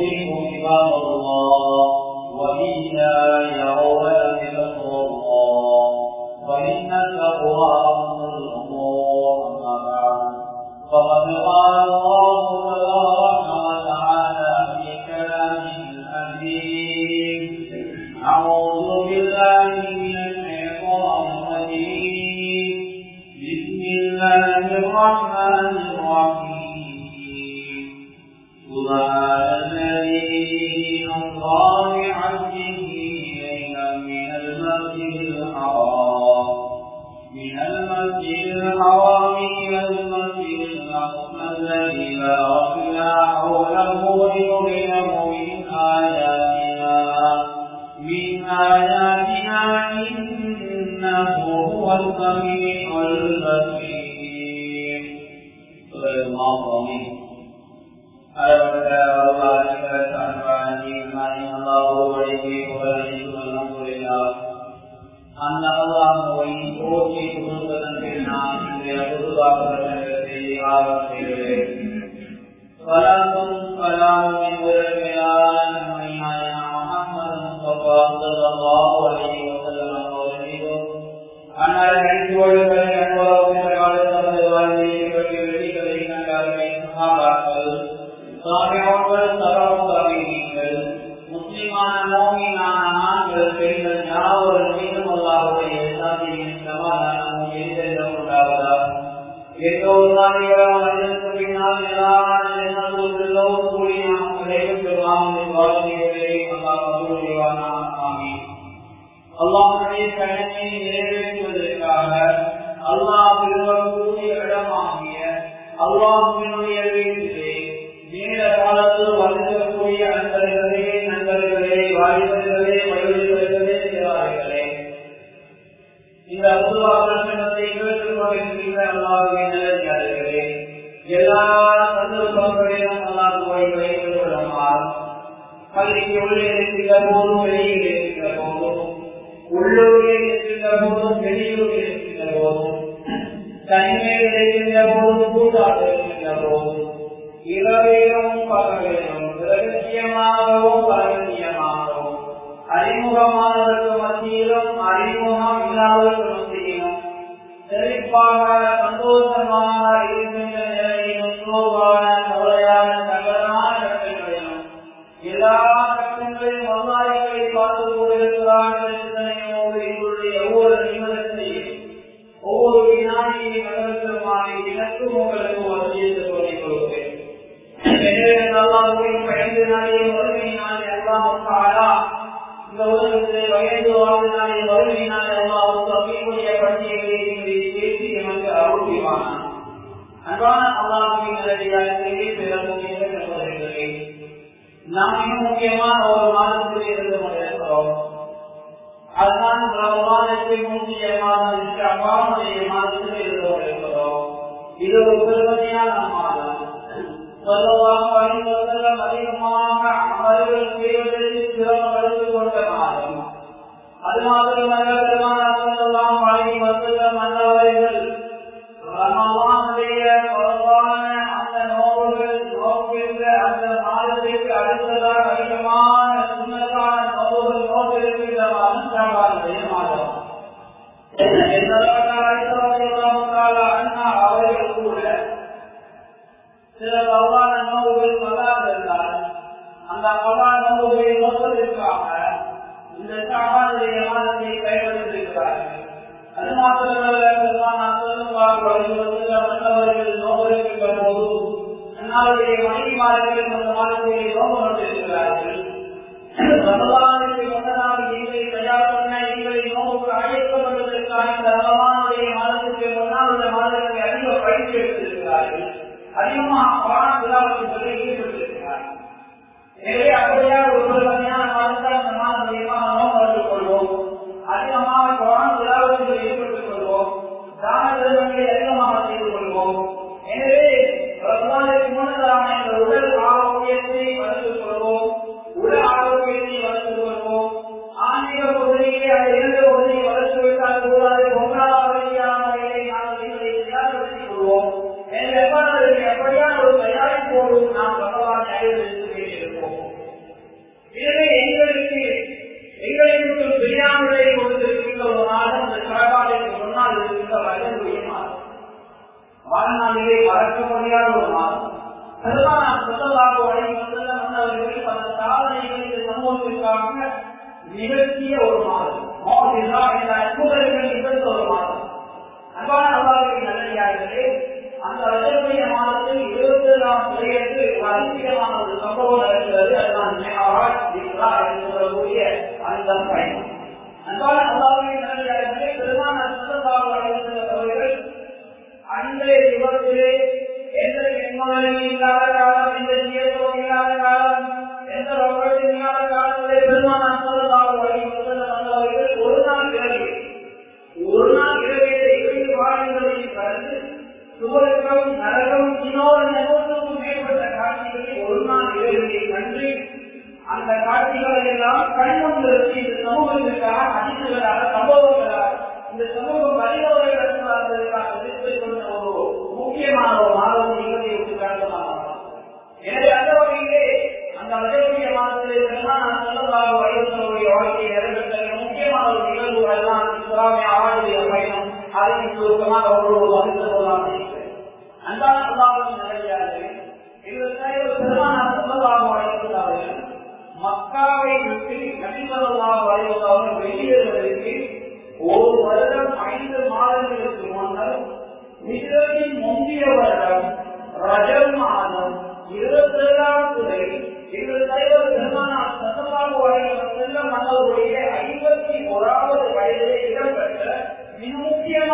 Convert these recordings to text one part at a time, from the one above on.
ہوتے ہی ہوں گے மகிழ்ச்சியுள்ளே இருக்கிற போதும் வெளியிலே இருக்கிற போதும் உள்ளூரிலே இருக்கின்ற போதும் வெளியூரில் இருக்கின்ற போதும் தனிமையில் இருக்கின்ற போதும் கூட்டாக இருக்கின்ற போதும் இரவேலும் பகவேலும் ரகசியமாகவும் பரகசியமாகவும் அறிமுகமானவருக்கு மத்தியிலும் அறிமுகம் இல்லாதவருக்கு மத்தியிலும் செழிப்பாக சந்தோஷமாக இது ஒரு பெருமதியான மாதம் சொல்லவாக அறிந்தவர்கள் அதிகமாக அமல்கள் செய்வதில் சிரமப்படுத்தி கொண்ட மாதம் அது மாத்திரமல்ல பெருமானார் மன்னவர்கள் மாதிரி மனைவி மாதிரி மாதிரி யோகம்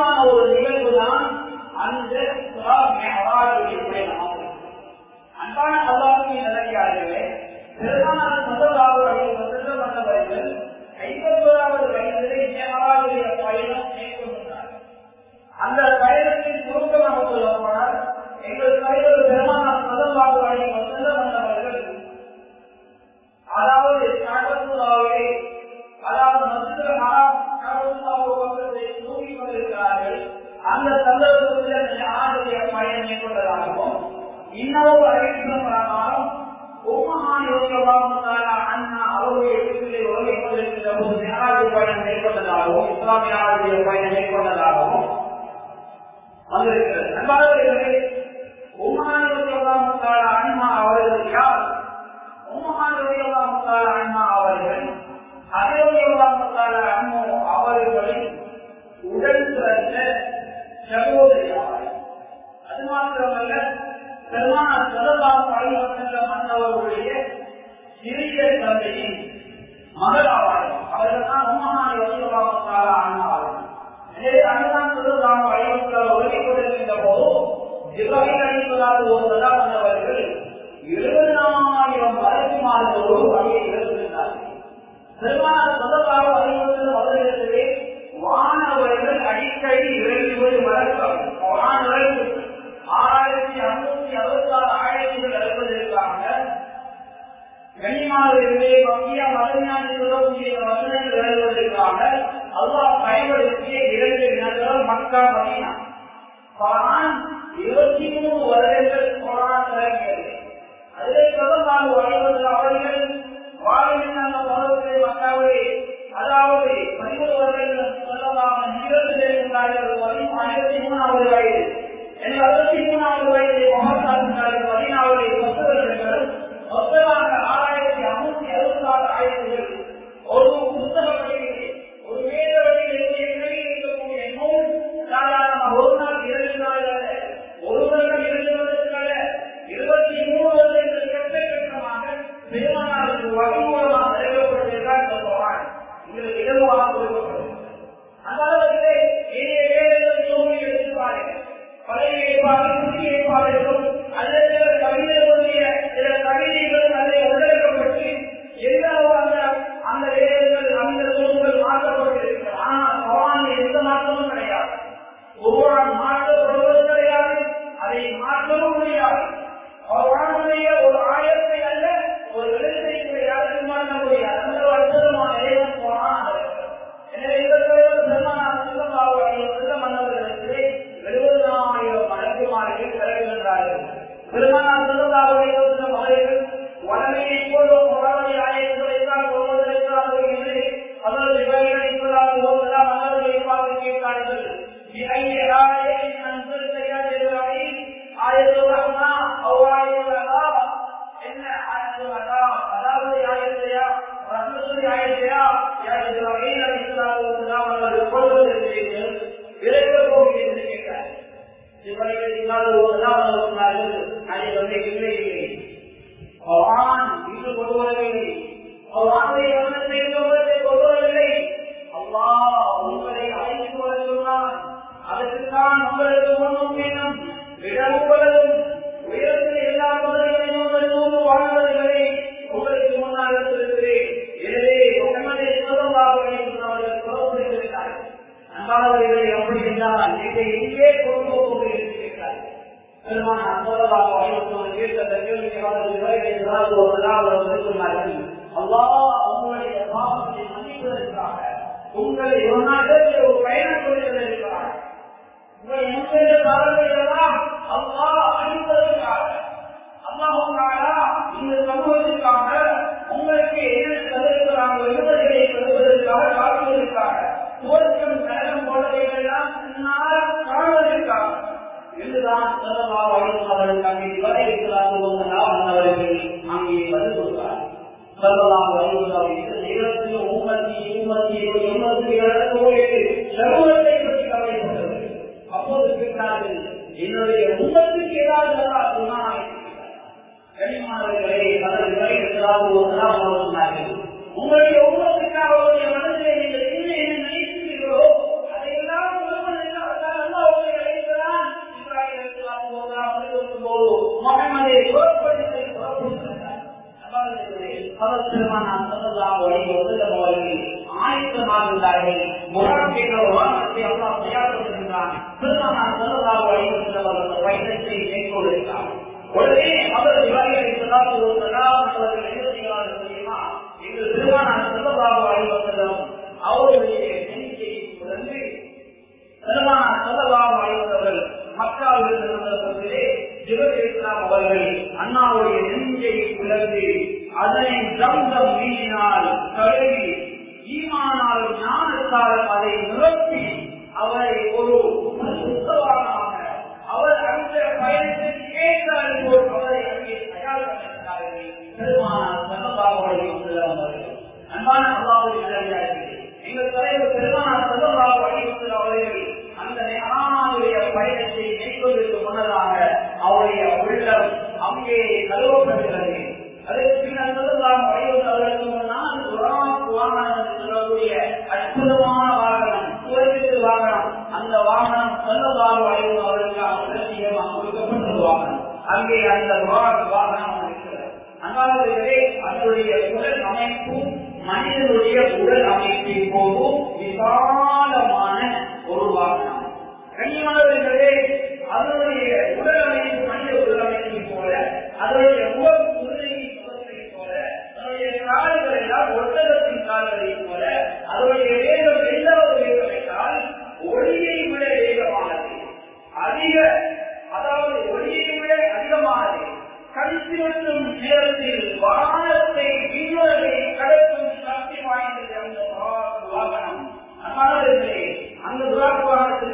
முக்கியமான ஒரு நிகழ்வு தான் அந்த இவ்வகை அளிப்பதாக ஓர்வதா வந்தவர்கள் எழுபதாயிரம் மறைமார்களோடு வகையை இழந்திருந்தார்கள் பெருமான சொந்தமாக வகையுள்ள அவர்களிடத்திலே அடிக்கடி இறங்குவது வழக்கம் வானவர்கள் ஆயிரத்தி ஐநூத்தி அறுபத்தி ஆறு ஆயிரத்தில் அறுப்பதற்காக கனிமாவிலே மத்திய மதஞானி சொல்லக்கூடிய வசனங்கள் எழுதுவதற்காக அல்லாஹ் பயன்படுத்திய இரண்டு இனங்கள் மக்கா மதினா. இருபத்தி மூணு வருடங்கள் போராட்ட அதற்காக நான் வாழ்வதில் அவர்கள் வாழ்வில் அந்த பருவத்தை மக்காவிலே அதாவது பதிமூணு வருடங்கள் சொல்லலாம் இருபத்தி இருந்தார்கள் ஆயிரத்தி மூணாவது வயது. என் அறுபத்தி மூணாவது வயது மகாசாந்தார்கள் பதினாவது பத்து வருடங்கள் மொத்தமாக ஆறாயிரத்தி ஐநூத்தி அறுபத்தி ஆறு ஆயிரங்கள். ஒரு சொல்லலாம் வருவதாக நேரத்தில் மும்மத்தி இருபத்தி இருபத்தி இரண்டு சமூகத்தை பற்றி கவலைப்பட்டது அப்போது கேட்டார்கள் என்னுடைய மும்மத்துக்கு ஏதாவது சொன்னால் கனிமானவர்களே அதற்கு வரை ஏதாவது ஒரு உங்களுடைய உலகத்துக்காக பெருமான் அசதெல்லாம் ஒரே ஒதுக்கம் அவர்கள் ஆயத்தமாக இருந்தார்கள் அவருடைய எண்ணிக்கையை தொடர்ந்து பெருமானார் சொல்லலாம் ஒரே ஒதுக்கம் மக்காவில் அண்ணாவுடைய நெஞ்சை உலர்ந்து கழுவி ஈமானால் ஞானத்தால் அதை நிறுத்தி அவரை ஒரு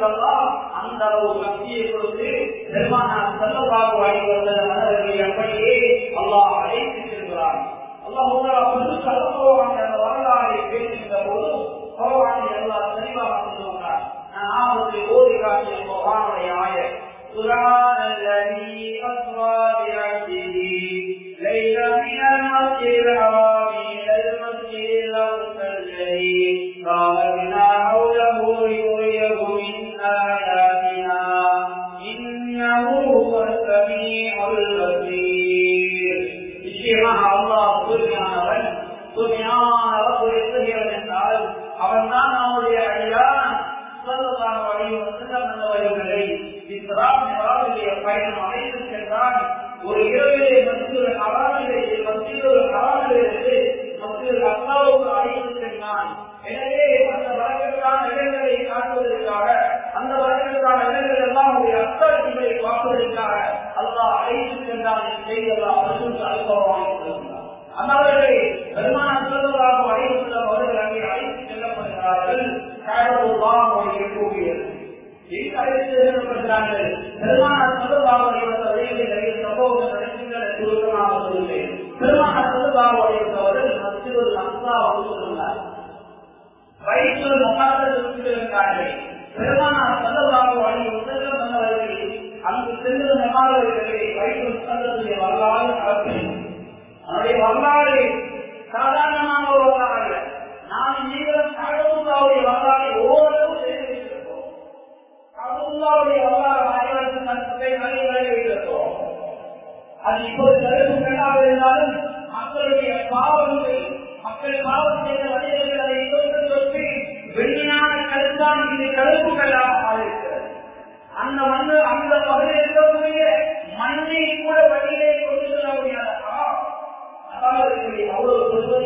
அந்த அளவு சக்தியை கொடுத்து பெருமானார் செல்லவாக வாங்கி அப்படியே அல்லாஹ் அழைத்திருக்கிறார். அல்லாஹ் உங்களை அப்பொழுது செல்லப்போவாங்க வரலாறு பரிந்துரைக்கப்படுகிறார்கள் பெருமாள்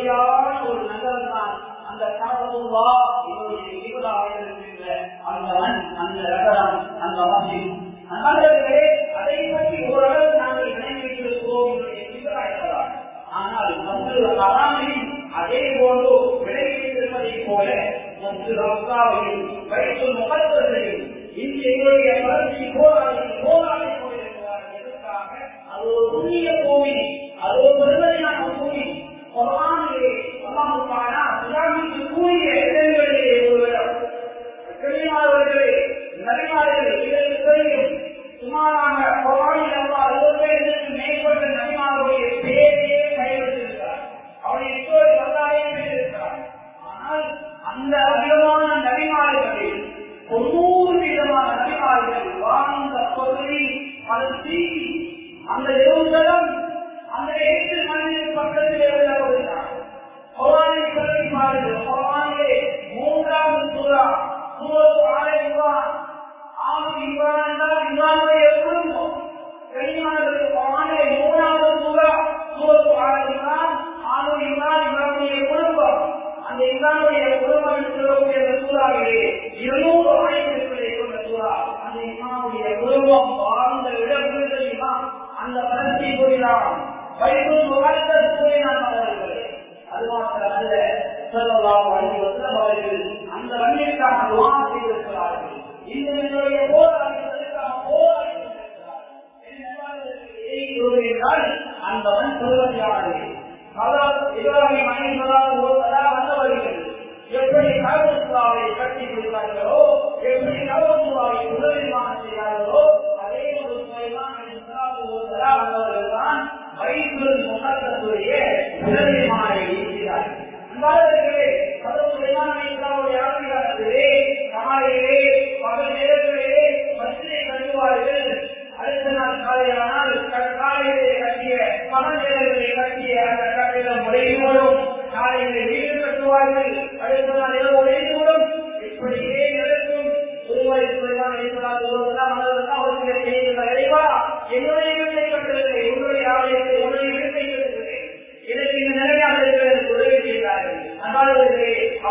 சரியான ஒரு நகரம் தான் அந்த கனவுல்லா என்னுடைய இருபதாயிரம் என்ற அந்த அந்த நகரம் அந்த மசித்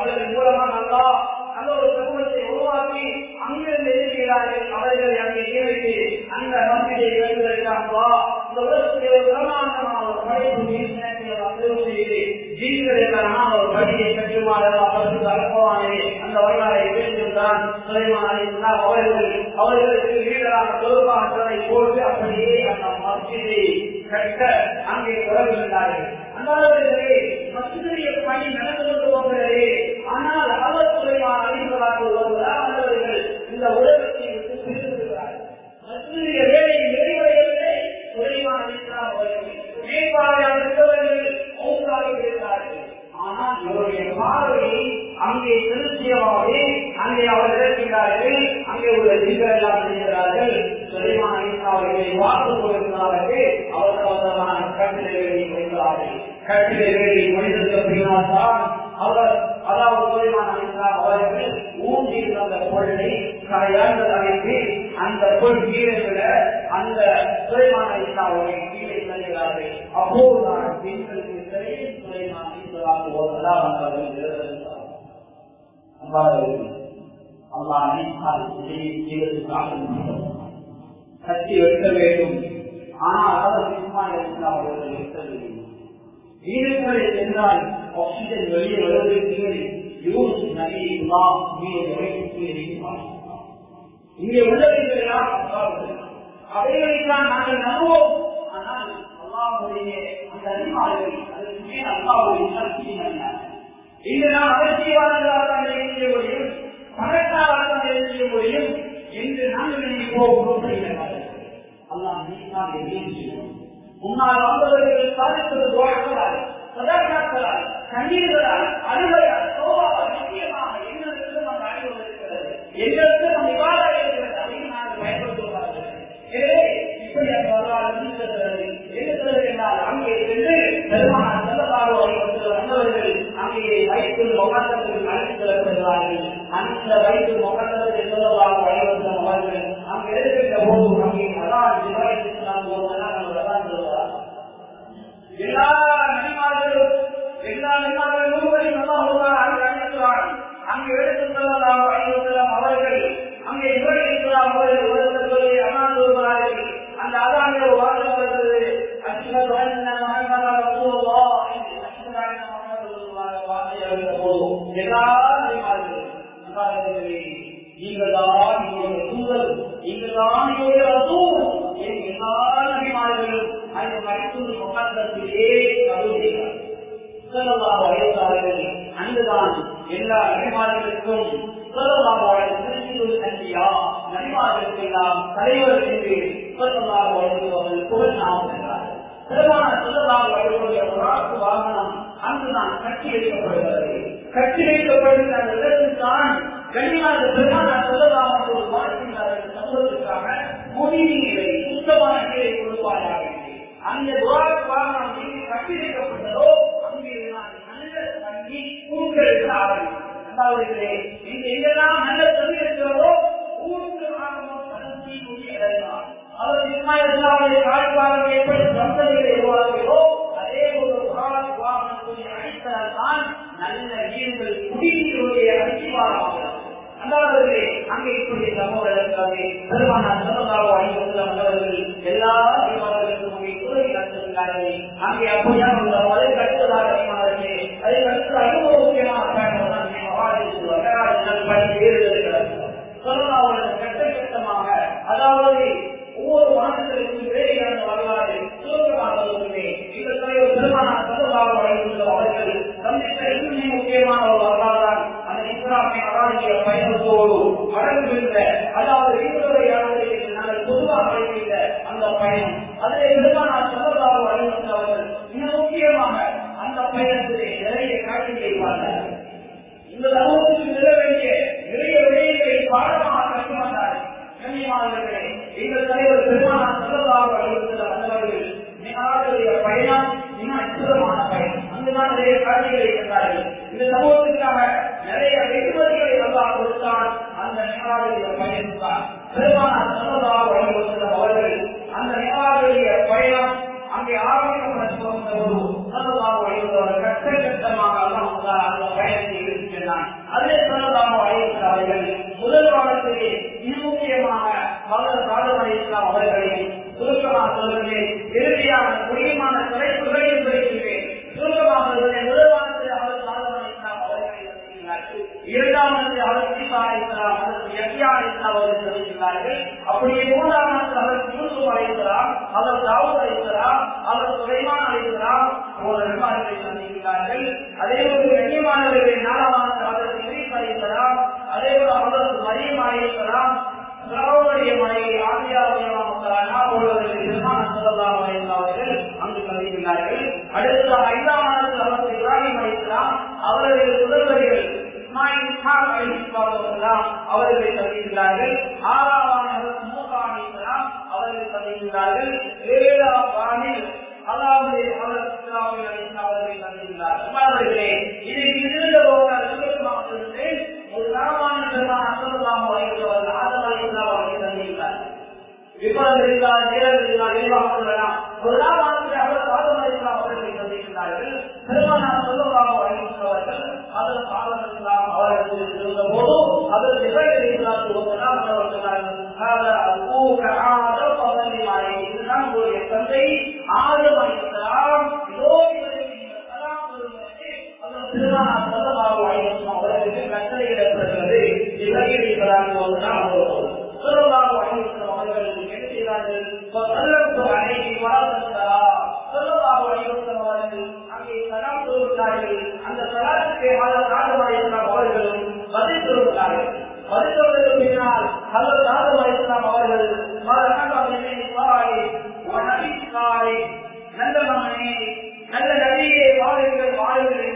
அவர்களின் மூலமாக நல்லா நல்ல ஒரு சமூகத்தை உருவாக்கி அங்கிருந்து எழுதுகிறார்கள் அவர்களை அங்கே நியமித்து அந்த மசிதை எழுதுவதற்காகவா இந்த உலகத்திலே ஒரு பிரமாண்டமான ஒரு படைப்பு செய்து ஜீவிகளுக்கான ஒரு பணியை கட்டுமாறு அவருக்கு அனுபவமானது அந்த வரலாறை பேசியிருந்தான் அவர்கள். அவர்களுக்கு வீடராக பொறுப்பாற்றலை அப்படியே அந்த மசிதை கட்ட அங்கே தொடர்கின்றார்கள் போய் வீரர்களை அந்த சுலைமான இஸ்லாமுடைய கீழே இறங்குகிறார்கள் அப்போது நான் பெண்களுக்கு சிறையில் சுலைமான இஸ்லாம் ஓதலாம் அல்லா அனைத்தால் வெளியே வருவதற்கு யூஸ் நபி இல்லாம் வீரர்களை இங்கே உள்ளவர்களெல்லாம் அவைகளைத்தான் நாங்கள் நம்புவோம். ஆனால் அல்லாவுடைய அந்த அறிவாளர்கள் அதற்கு மேல் அல்லாவுடைய சக்தி இன்று நாம் அகற்றியவாளர்களாக எழுதிய முடியும் பணக்காரர்களாக எழுதிய முடியும் என்று நாங்கள் நினைப்போம். அல்லாம் நீதான் எழுதியும் முன்னால் வந்தவர்கள் சாதித்தது வாழ்க்கலால் சதாக்களால் கண்ணீர்களால் அழுகையால் சோவால் நிச்சயமாக நம்ம அறிவு எனவே இப்படி அந்த வரலாறு இருக்கிறது இருக்கிறது என்றால் அங்கே சென்று பெருமான செல்லலாக வந்தவர்கள் அங்கே வைத்து முகத்தில் அழைத்து வருகிறார்கள் அந்த வைத்து முகத்தில் கற்பிக்கப்பட்டதோ அங்கே நான் நல்ல தங்கி உங்களுக்கு ஆரம்பி அதாவது இங்க எங்கெல்லாம் நல்ல தங்கி இருக்கிறதோ ஊருக்கு ஆரம்பம் தங்கி உரிய இடையிலார் அதே ஒரு பாலகுவாமனுடைய அடித்தல்தான் நல்ல நீர்கள் குடிநீருடைய அடிவாராகிறது அந்தவர்களே அங்கே இப்படி சமூக பெருமானார் சமதாவோ அணிவர்கள் எல்லா இவர்களுக்கும் இருக்கிறார்கள் அங்கே அப்படியா உள்ள அதற்கு அடுத்ததாக அதற்கு அடுத்ததாக முக்கியமாக அவருடைய முதல்வர்கள் இஸ்மாயில் அவர்களை பதிகிறார்கள் ஆறாம் ஆண்டு மூசா அலிஸ்லாம் அவர்கள் பதிகிறார்கள் ஏழாம் ஆண்டில் அதாவது அவர்களை பதிகிறார்கள் இதற்கு இருந்த போனால் சுகமாக இருந்து ஒரு சாமானியமான அசல்லாம் அவர்களை தந்திருக்கிறார்கள் பெருமானார் சொல்லலாம் அதன் ஆதம் இஸ்லாம் அவர்கள் இருந்த போது அதன் நிகழ்ச்சி இதுதான் உங்களுடைய தந்தை ஆதம் அலி அவர்களுக்கு கட்டளையிடப்படுகிறது இலங்கையிலான போதுதான் அவர்கள் என்ன செய்தார்கள்? அன்னைக்கு வாழ்ந்தாரா அங்கே சலாம் சொல்கிறார்கள் அவர்களும் பதில் சொல்கிறார்கள் பதில் சொல்வதற்கு பின்னால் ஹலர் ஆதம் அலிஸ்லாம் அவர்கள் நல்ல மகனே நல்ல நபியை வாழுங்கள் வாழுங்கள்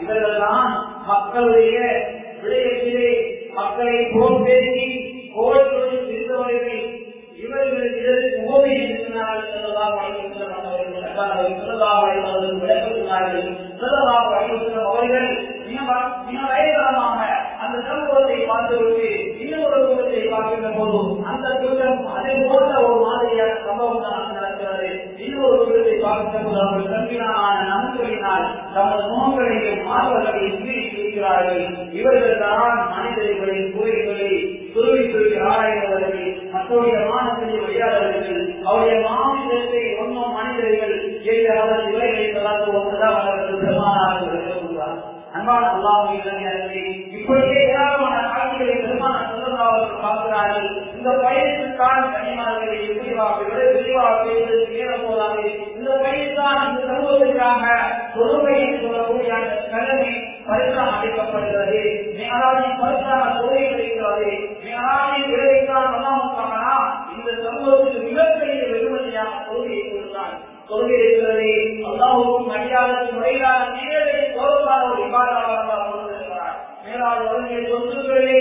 இவர்கள் மக்களுடைய விடயத்திலே மக்களை போர் பேசி கோவில்களில் இருந்தவர்கள் இவர்கள் இதற்கு இருக்கிறார்கள் அவர்கள் மிக வயதரமாக அந்த சமூகத்தை பார்த்துவிட்டு இன்னொரு கூட்டத்தை பார்க்கின்ற போது அந்த கூட்டம் அதே போன்ற ஒரு மாதிரியான சம்பவம் தான் நடக்கிறது இன்னொரு தமது முகங்களையும் மார்பர்களையும் இருக்கிறார்கள். இவர்கள் தான் மனிதர்களின் குறைகளை துருவி துருவி ஆராய்ந்தவர்கள் மற்றவருடைய மானத்தை அவருடைய மாமிசத்தை ஒன்றும் மனிதர்கள் என்ற அவர் ஒன்றுதான் அவர்கள் சொல்கிறார் அன்பான அல்லாஹ் இப்படியே ஏராளமான காட்சிகளை பார்க்கிறார்கள் இந்த பயணத்திற்கான கனிமார்களை விரிவாக விரிவாக நேரம் போதாது இந்த இந்த சமூகத்திற்காக தொழுகையை சொல்லக்கூடிய அந்த கடமை பரிசாம் அளிக்கப்படுகிறது. மேலாவின் பரிசாக தொழுகை கிடைக்கிறது மேலாவின் விளைவித்தான் அல்லாமுக்கானா இந்த சமூகத்துக்கு மிகப்பெரிய வெகுமதியாக தொழுகையை கொடுத்தான் தொழுகை அல்லாவுக்கும் மரியாதை முறையிலான நேரடி கௌரவமான ஒரு விவாதமாக மேலாளர் சொத்துக்களே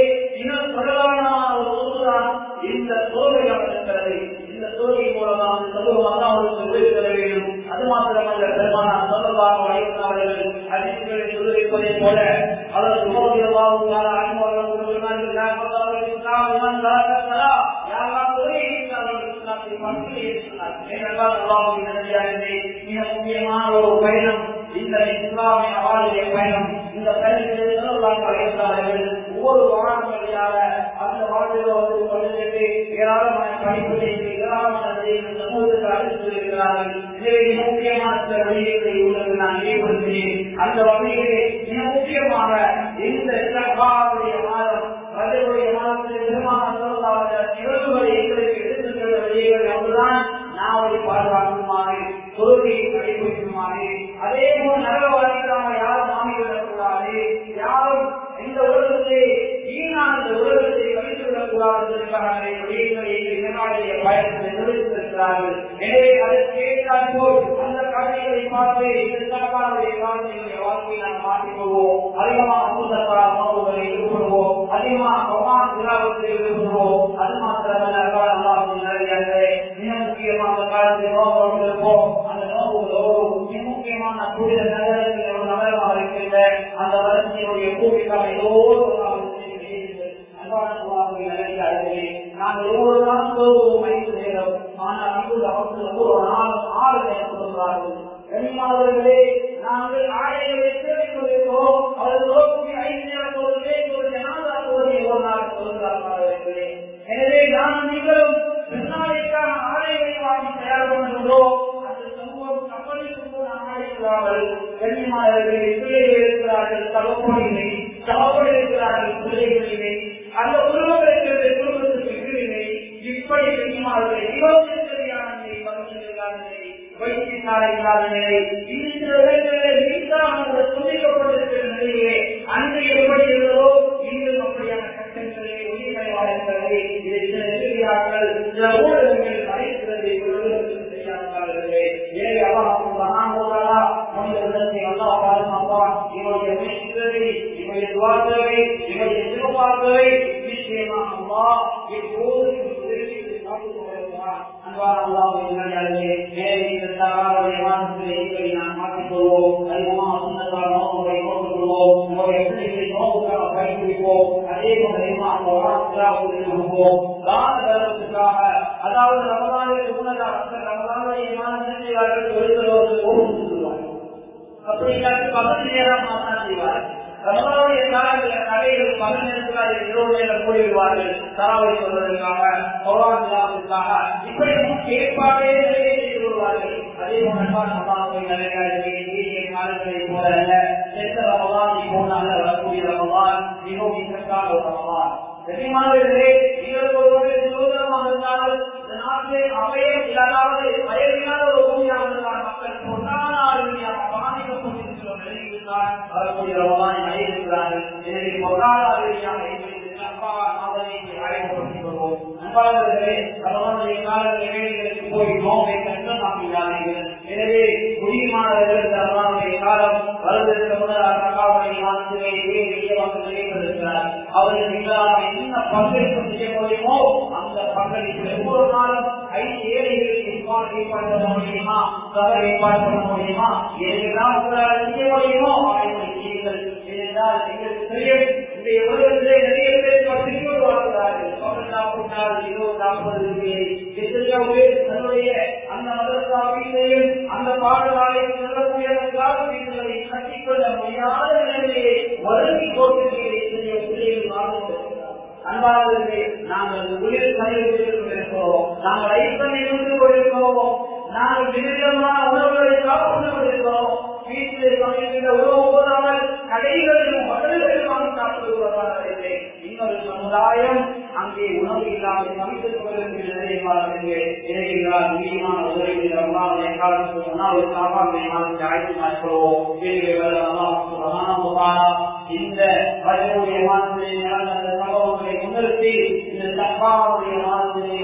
கொண்டிருந்தார்கள் எனவே அதற்கு ஏற்றால் போல் அந்த கடமைகளை பார்த்து இதற்கானவருடைய வாழ்க்கையை வாழ்க்கையை நாம் மாற்றிக்கொள்வோம். அதிகமாக சூதர்பாக ஈடுபடுவோம் அதிகமாக சமுதாயம் அங்கே உணவு இல்லாமல் சமைத்துக் கொண்டிருக்கிறது நிலையில்லாத மீடியமான உதவி ஒரு சாப்பாடு அழைத்து மாற்றுவோம் இந்த வரையுடைய மாதிரி சம்பவங்களை இந்த சப்பாவுடைய மாதிரி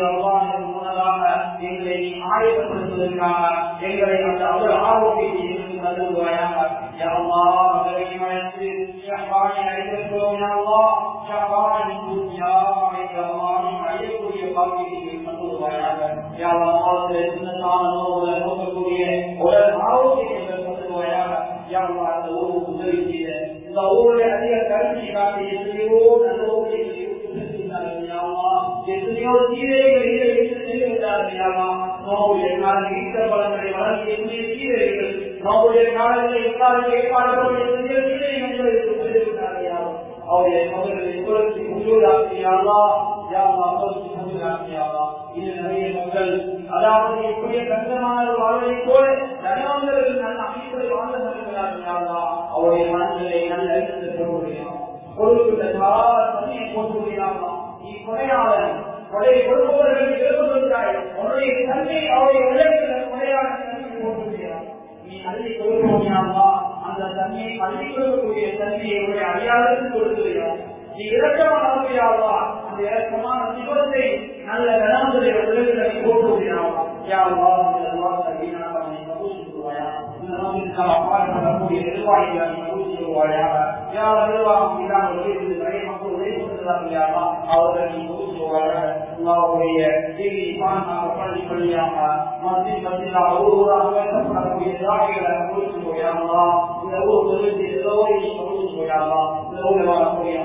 முன்னதாக எங்களை ஆயத்தப்படுத்துவதற்காக எங்களை அந்த அவர் نسألك يا جتنی اور மகர்களை குலத்தை முழுவதாக்கியாளா யாவா குலத்தை முழுவதாக்கியாளா இது நிறைய மக்கள் அதாவது எப்படி கஷ்டமான வாழ்வை போல தனியாளர்கள் நல்ல அவருடைய மனங்களை நல்ல அறிந்து போட்டு நீ கொடையாளன் கொடை உன்னுடைய தன்மை அவருடைய உலகத்தில் கொடையாள போட்டு அள்ளி கொடுப்போம்னா அந்த தன்மையை அள்ளி கொடுக்கக்கூடிய தன்மையை உடைய அடையாளத்தில் கொடுக்கிறோம் நீ இறக்கமான அந்த இறக்கமான சிவத்தை நல்ல கணவனுடைய உலகத்தில் போட்டு விடுகிறாவா யாவா பாடப்படக்கூடிய நிர்வாகிகளை ஊசிடுவாயாக யார் நிர்வாகம் இல்லாமல் இருந்து நிறைய மக்கள் உதவி கொண்டிருக்கிறார்களா உங்களுடைய செய்தி பாடமாக பள்ளி பள்ளியாக மத்திய மத்தியாக ஊராக வைக்கப்படக்கூடிய திராவிகளை ஊசுவாயா இந்த ஊர் தொழில் எல்லோரும் நீ ஊசுவாயா இந்த ஊரில்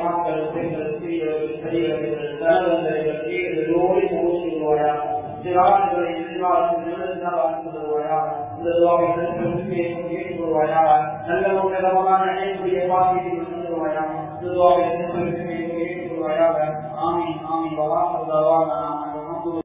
மக்கள் பெண்கள் சிறியவர்கள் பெரியவர்கள் எதிர்காலத்தில் இந்த நல்ல இந்த وآله آمين آمين. وآخر دعوانا آمين